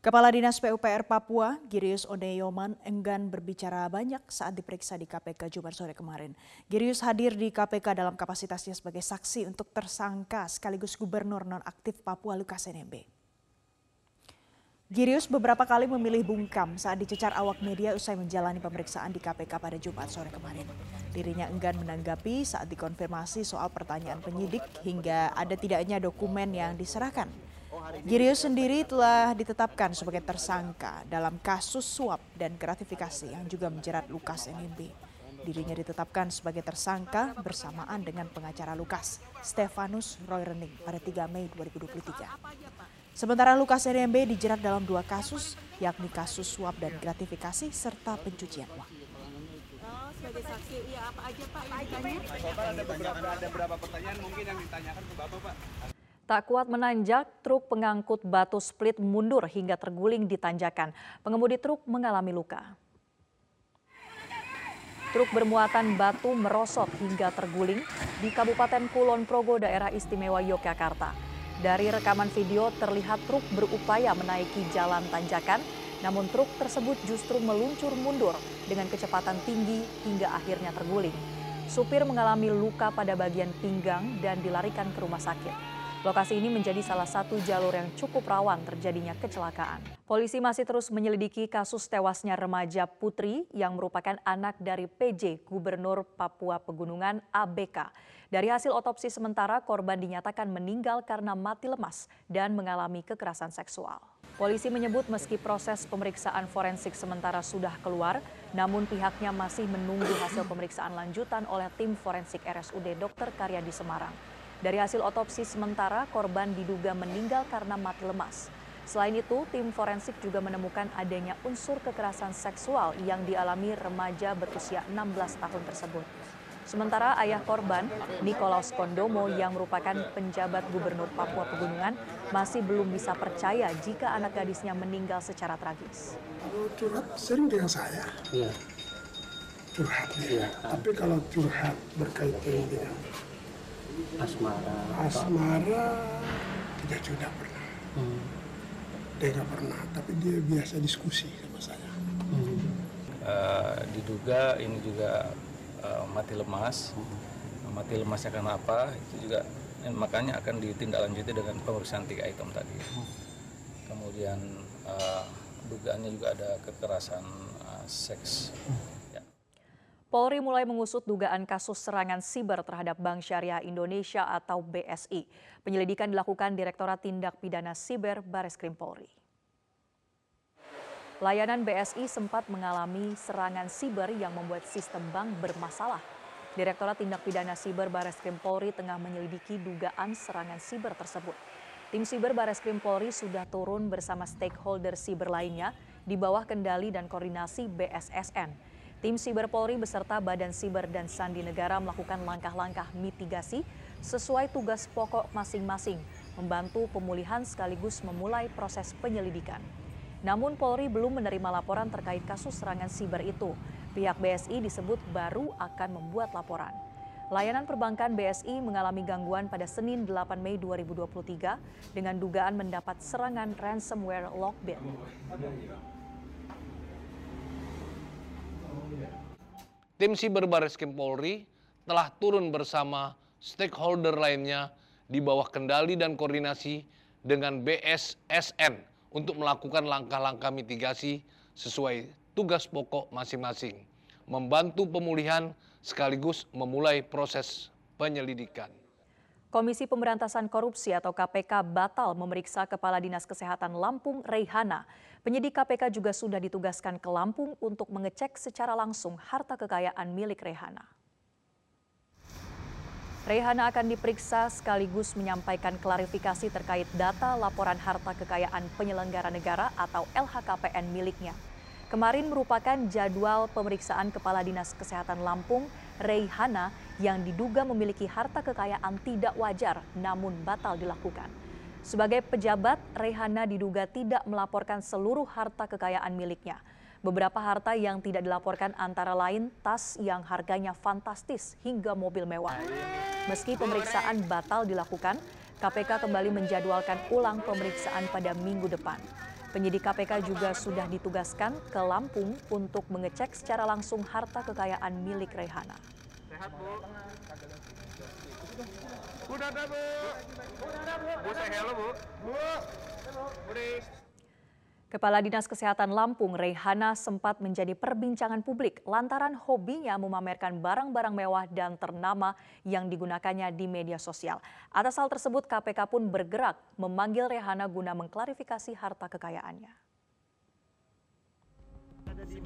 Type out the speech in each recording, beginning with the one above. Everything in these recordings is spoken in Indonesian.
Kepala Dinas PUPR Papua, Girius Odeyoman, enggan berbicara banyak saat diperiksa di KPK Jumat sore kemarin. Girius hadir di KPK dalam kapasitasnya sebagai saksi untuk tersangka sekaligus gubernur nonaktif Papua Lukas NMB. Girius beberapa kali memilih bungkam saat dicecar awak media usai menjalani pemeriksaan di KPK pada Jumat sore kemarin. Dirinya enggan menanggapi saat dikonfirmasi soal pertanyaan penyidik hingga ada tidaknya dokumen yang diserahkan. Girius sendiri telah ditetapkan sebagai tersangka dalam kasus suap dan gratifikasi yang juga menjerat Lukas NMB. Dirinya ditetapkan sebagai tersangka bersamaan dengan pengacara Lukas, Stefanus Roy Rening pada 3 Mei 2023. Sementara Lukas NMB dijerat dalam dua kasus, yakni kasus suap dan gratifikasi serta pencucian uang. Oh, sebagai saksi, ya apa aja Pak? Bapak ada beberapa, ada beberapa pertanyaan mungkin yang ditanyakan ke Bapak Pak. Tak kuat menanjak, truk pengangkut batu split mundur hingga terguling di tanjakan. Pengemudi truk mengalami luka. Truk bermuatan batu merosot hingga terguling di Kabupaten Kulon Progo, daerah istimewa Yogyakarta. Dari rekaman video terlihat truk berupaya menaiki jalan tanjakan, namun truk tersebut justru meluncur mundur dengan kecepatan tinggi hingga akhirnya terguling. Supir mengalami luka pada bagian pinggang dan dilarikan ke rumah sakit. Lokasi ini menjadi salah satu jalur yang cukup rawan terjadinya kecelakaan. Polisi masih terus menyelidiki kasus tewasnya remaja Putri yang merupakan anak dari PJ Gubernur Papua Pegunungan ABK. Dari hasil otopsi sementara, korban dinyatakan meninggal karena mati lemas dan mengalami kekerasan seksual. Polisi menyebut meski proses pemeriksaan forensik sementara sudah keluar, namun pihaknya masih menunggu hasil pemeriksaan lanjutan oleh tim forensik RSUD Dr. Karyadi Semarang. Dari hasil otopsi sementara, korban diduga meninggal karena mati lemas. Selain itu, tim forensik juga menemukan adanya unsur kekerasan seksual yang dialami remaja berusia 16 tahun tersebut. Sementara ayah korban, Nikolaus Kondomo yang merupakan penjabat gubernur Papua Pegunungan, masih belum bisa percaya jika anak gadisnya meninggal secara tragis. Curhat sering dengan saya. Iya. Curhat ya. Tapi kalau curhat berkaitan dengan asmara asmara tidak juga pernah hmm. dia nggak pernah tapi dia biasa diskusi sama saya Hmm. Uh, diduga ini juga uh, mati lemas Hmm. mati lemasnya karena apa itu juga eh, makanya akan ditindaklanjuti dengan pemeriksaan tiga item tadi kemudian uh, dugaannya juga ada kekerasan uh, seks ya. Polri mulai mengusut dugaan kasus serangan siber terhadap Bank Syariah Indonesia atau BSI. Penyelidikan dilakukan Direktorat Tindak Pidana Siber Bareskrim Polri. Layanan BSI sempat mengalami serangan siber yang membuat sistem bank bermasalah. Direktorat Tindak Pidana Siber Bareskrim Polri tengah menyelidiki dugaan serangan siber tersebut. Tim Siber Bareskrim Polri sudah turun bersama stakeholder siber lainnya di bawah kendali dan koordinasi BSSN. Tim Siber Polri beserta Badan Siber dan Sandi Negara melakukan langkah-langkah mitigasi sesuai tugas pokok masing-masing, membantu pemulihan sekaligus memulai proses penyelidikan. Namun Polri belum menerima laporan terkait kasus serangan siber itu. Pihak BSI disebut baru akan membuat laporan. Layanan perbankan BSI mengalami gangguan pada Senin 8 Mei 2023 dengan dugaan mendapat serangan ransomware Lockbit. Tim Siber Bareskrim Polri telah turun bersama stakeholder lainnya di bawah kendali dan koordinasi dengan BSSN untuk melakukan langkah-langkah mitigasi sesuai tugas pokok masing-masing, membantu pemulihan sekaligus memulai proses penyelidikan. Komisi Pemberantasan Korupsi atau KPK batal memeriksa Kepala Dinas Kesehatan Lampung Reihana. Penyidik KPK juga sudah ditugaskan ke Lampung untuk mengecek secara langsung harta kekayaan milik Reihana. Reihana akan diperiksa sekaligus menyampaikan klarifikasi terkait data laporan harta kekayaan penyelenggara negara atau LHKPN miliknya. Kemarin merupakan jadwal pemeriksaan Kepala Dinas Kesehatan Lampung, Reihana, yang diduga memiliki harta kekayaan tidak wajar namun batal dilakukan. Sebagai pejabat, Reihana diduga tidak melaporkan seluruh harta kekayaan miliknya. Beberapa harta yang tidak dilaporkan antara lain tas yang harganya fantastis hingga mobil mewah. Meski pemeriksaan batal dilakukan, KPK kembali menjadwalkan ulang pemeriksaan pada minggu depan. Penyidik KPK juga sudah ditugaskan ke Lampung untuk mengecek secara langsung harta kekayaan milik Rehana. Sehat, Bu. Udah ada, Bu. Bu, saya hello, Bu. Bu. Udah. Kepala Dinas Kesehatan Lampung, Reihana, sempat menjadi perbincangan publik lantaran hobinya memamerkan barang-barang mewah dan ternama yang digunakannya di media sosial. Atas hal tersebut, KPK pun bergerak memanggil Reihana guna mengklarifikasi harta kekayaannya. Ada di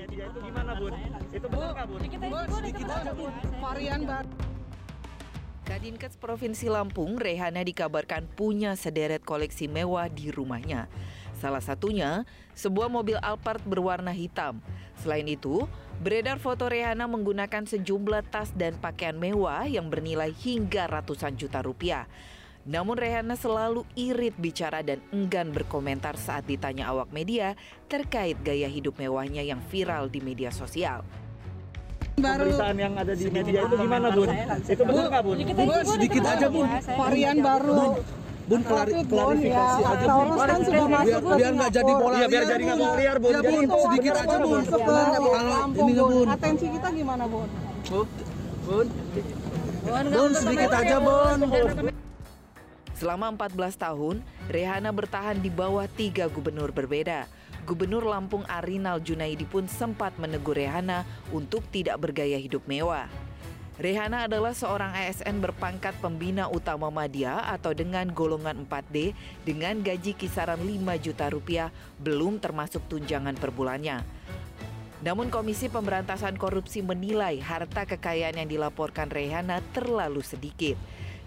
Kadinkes Provinsi Lampung, Rehana dikabarkan punya sederet koleksi mewah di rumahnya. Salah satunya, sebuah mobil Alphard berwarna hitam. Selain itu, beredar foto Rehana menggunakan sejumlah tas dan pakaian mewah yang bernilai hingga ratusan juta rupiah. Namun Rehana selalu irit bicara dan enggan berkomentar saat ditanya awak media terkait gaya hidup mewahnya yang viral di media sosial. Pemberitaan yang ada di media itu gimana, Bun? Itu benar nggak, Bun? bun sedikit aja bun varian baru Bun klari, klarifikasi ya, aja Taurus kan sudah masuk biar, biar nggak jadi bola Iya, biar jadi nggak clear, Bun. Ya bun, sedikit benar aja bun. Bun? Kalau ininya bun, atensi kita gimana bun bun, bun sedikit aja bun. Selama 14 tahun, Rehana bertahan di bawah tiga gubernur berbeda. Gubernur Lampung Arinal Junaidi pun sempat menegur Rehana untuk tidak bergaya hidup mewah. Rehana adalah seorang ASN berpangkat pembina utama media atau dengan golongan 4D dengan gaji kisaran 5 juta rupiah belum termasuk tunjangan per bulannya. Namun Komisi Pemberantasan Korupsi menilai harta kekayaan yang dilaporkan Rehana terlalu sedikit.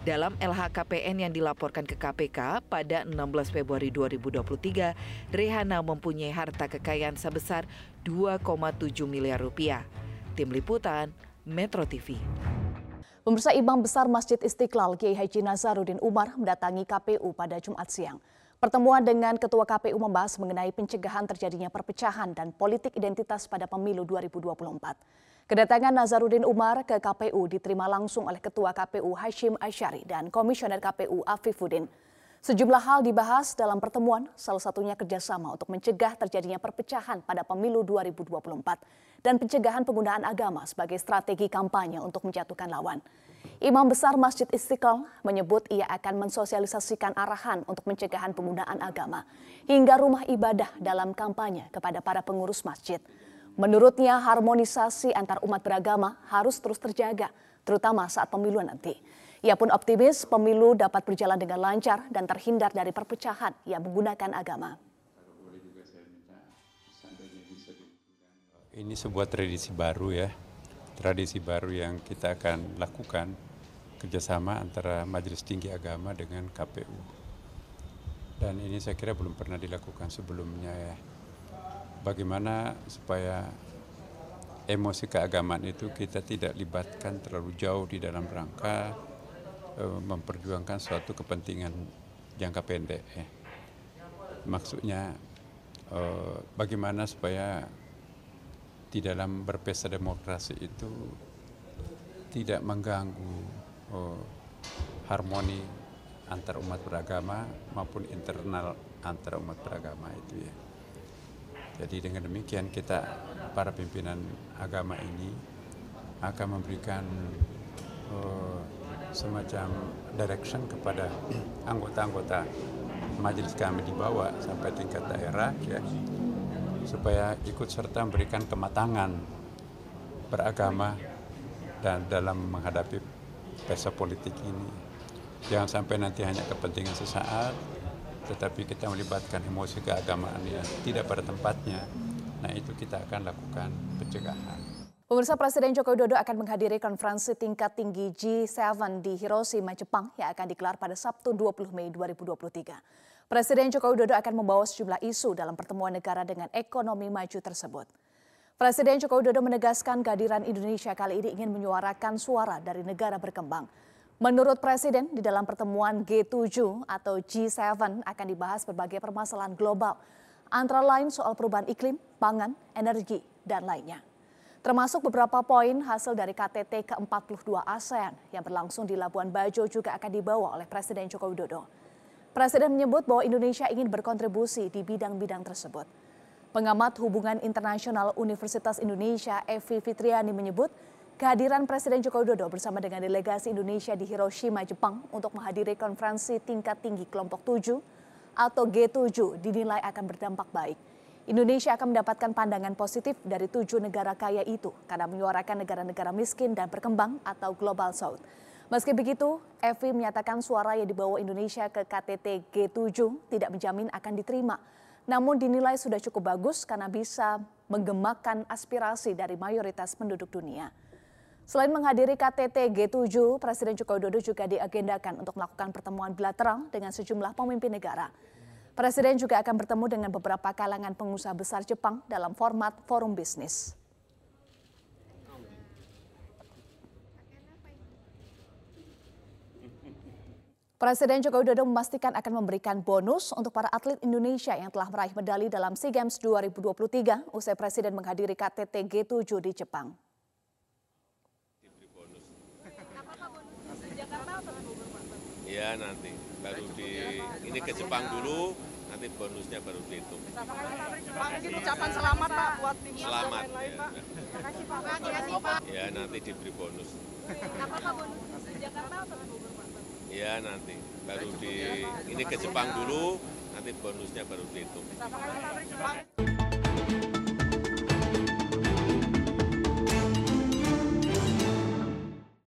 Dalam LHKPN yang dilaporkan ke KPK pada 16 Februari 2023, Rehana mempunyai harta kekayaan sebesar 2,7 miliar rupiah. Tim Liputan, Metro TV. Pemirsa Imam Besar Masjid Istiqlal Kiai Haji Nazaruddin Umar mendatangi KPU pada Jumat siang. Pertemuan dengan Ketua KPU membahas mengenai pencegahan terjadinya perpecahan dan politik identitas pada pemilu 2024. Kedatangan Nazaruddin Umar ke KPU diterima langsung oleh Ketua KPU Hashim Asyari dan Komisioner KPU Afifuddin. Sejumlah hal dibahas dalam pertemuan, salah satunya kerjasama untuk mencegah terjadinya perpecahan pada pemilu 2024 dan pencegahan penggunaan agama sebagai strategi kampanye untuk menjatuhkan lawan. Imam Besar Masjid Istiqlal menyebut ia akan mensosialisasikan arahan untuk pencegahan penggunaan agama hingga rumah ibadah dalam kampanye kepada para pengurus masjid. Menurutnya harmonisasi antar umat beragama harus terus terjaga, terutama saat pemilu nanti. Ia pun optimis pemilu dapat berjalan dengan lancar dan terhindar dari perpecahan yang menggunakan agama. Ini sebuah tradisi baru ya, tradisi baru yang kita akan lakukan kerjasama antara Majelis Tinggi Agama dengan KPU. Dan ini saya kira belum pernah dilakukan sebelumnya ya. Bagaimana supaya emosi keagamaan itu kita tidak libatkan terlalu jauh di dalam rangka eh, memperjuangkan suatu kepentingan jangka pendek ya. Maksudnya eh, bagaimana supaya di dalam berpesta demokrasi itu tidak mengganggu oh, harmoni antar umat beragama maupun internal antar umat beragama itu ya. Jadi dengan demikian kita para pimpinan agama ini akan memberikan oh, semacam direction kepada anggota-anggota majelis kami di bawah sampai tingkat daerah ya supaya ikut serta memberikan kematangan beragama dan dalam menghadapi pesta politik ini. Jangan sampai nanti hanya kepentingan sesaat, tetapi kita melibatkan emosi keagamaan yang tidak pada tempatnya. Nah itu kita akan lakukan pencegahan. Pemirsa Presiden Joko Widodo akan menghadiri konferensi tingkat tinggi G7 di Hiroshima, Jepang yang akan digelar pada Sabtu 20 Mei 2023. Presiden Joko Widodo akan membawa sejumlah isu dalam pertemuan negara dengan ekonomi maju tersebut. Presiden Joko Widodo menegaskan kehadiran Indonesia kali ini ingin menyuarakan suara dari negara berkembang. Menurut Presiden, di dalam pertemuan G7 atau G7 akan dibahas berbagai permasalahan global, antara lain soal perubahan iklim, pangan, energi, dan lainnya. Termasuk beberapa poin hasil dari KTT ke-42 ASEAN yang berlangsung di Labuan Bajo juga akan dibawa oleh Presiden Joko Widodo. Presiden menyebut bahwa Indonesia ingin berkontribusi di bidang-bidang tersebut. Pengamat Hubungan Internasional Universitas Indonesia Evi Fitriani menyebut kehadiran Presiden Joko Widodo bersama dengan delegasi Indonesia di Hiroshima, Jepang untuk menghadiri konferensi tingkat tinggi kelompok 7 atau G7 dinilai akan berdampak baik. Indonesia akan mendapatkan pandangan positif dari tujuh negara kaya itu karena menyuarakan negara-negara miskin dan berkembang atau Global South. Meski begitu, Evi menyatakan suara yang dibawa Indonesia ke KTT G7 tidak menjamin akan diterima. Namun dinilai sudah cukup bagus karena bisa menggemakan aspirasi dari mayoritas penduduk dunia. Selain menghadiri KTT G7, Presiden Joko Widodo juga diagendakan untuk melakukan pertemuan bilateral dengan sejumlah pemimpin negara. Presiden juga akan bertemu dengan beberapa kalangan pengusaha besar Jepang dalam format forum bisnis. Presiden Joko Widodo memastikan akan memberikan bonus untuk para atlet Indonesia yang telah meraih medali dalam SEA Games 2023 usai Presiden menghadiri KTT G7 di Jepang. Ya nanti baru di ini ke Jepang dulu, nanti bonusnya baru dihitung. Mungkin ucapan selamat Pak buat tim Selamat. lain Ya. Pak. Makasih Pak. Makasih Pak. ya nanti diberi bonus. Apa Pak bonus? Jakarta atau Bogor Pak? Ya nanti. Baru di ini ke Jepang dulu, nanti bonusnya baru dihitung.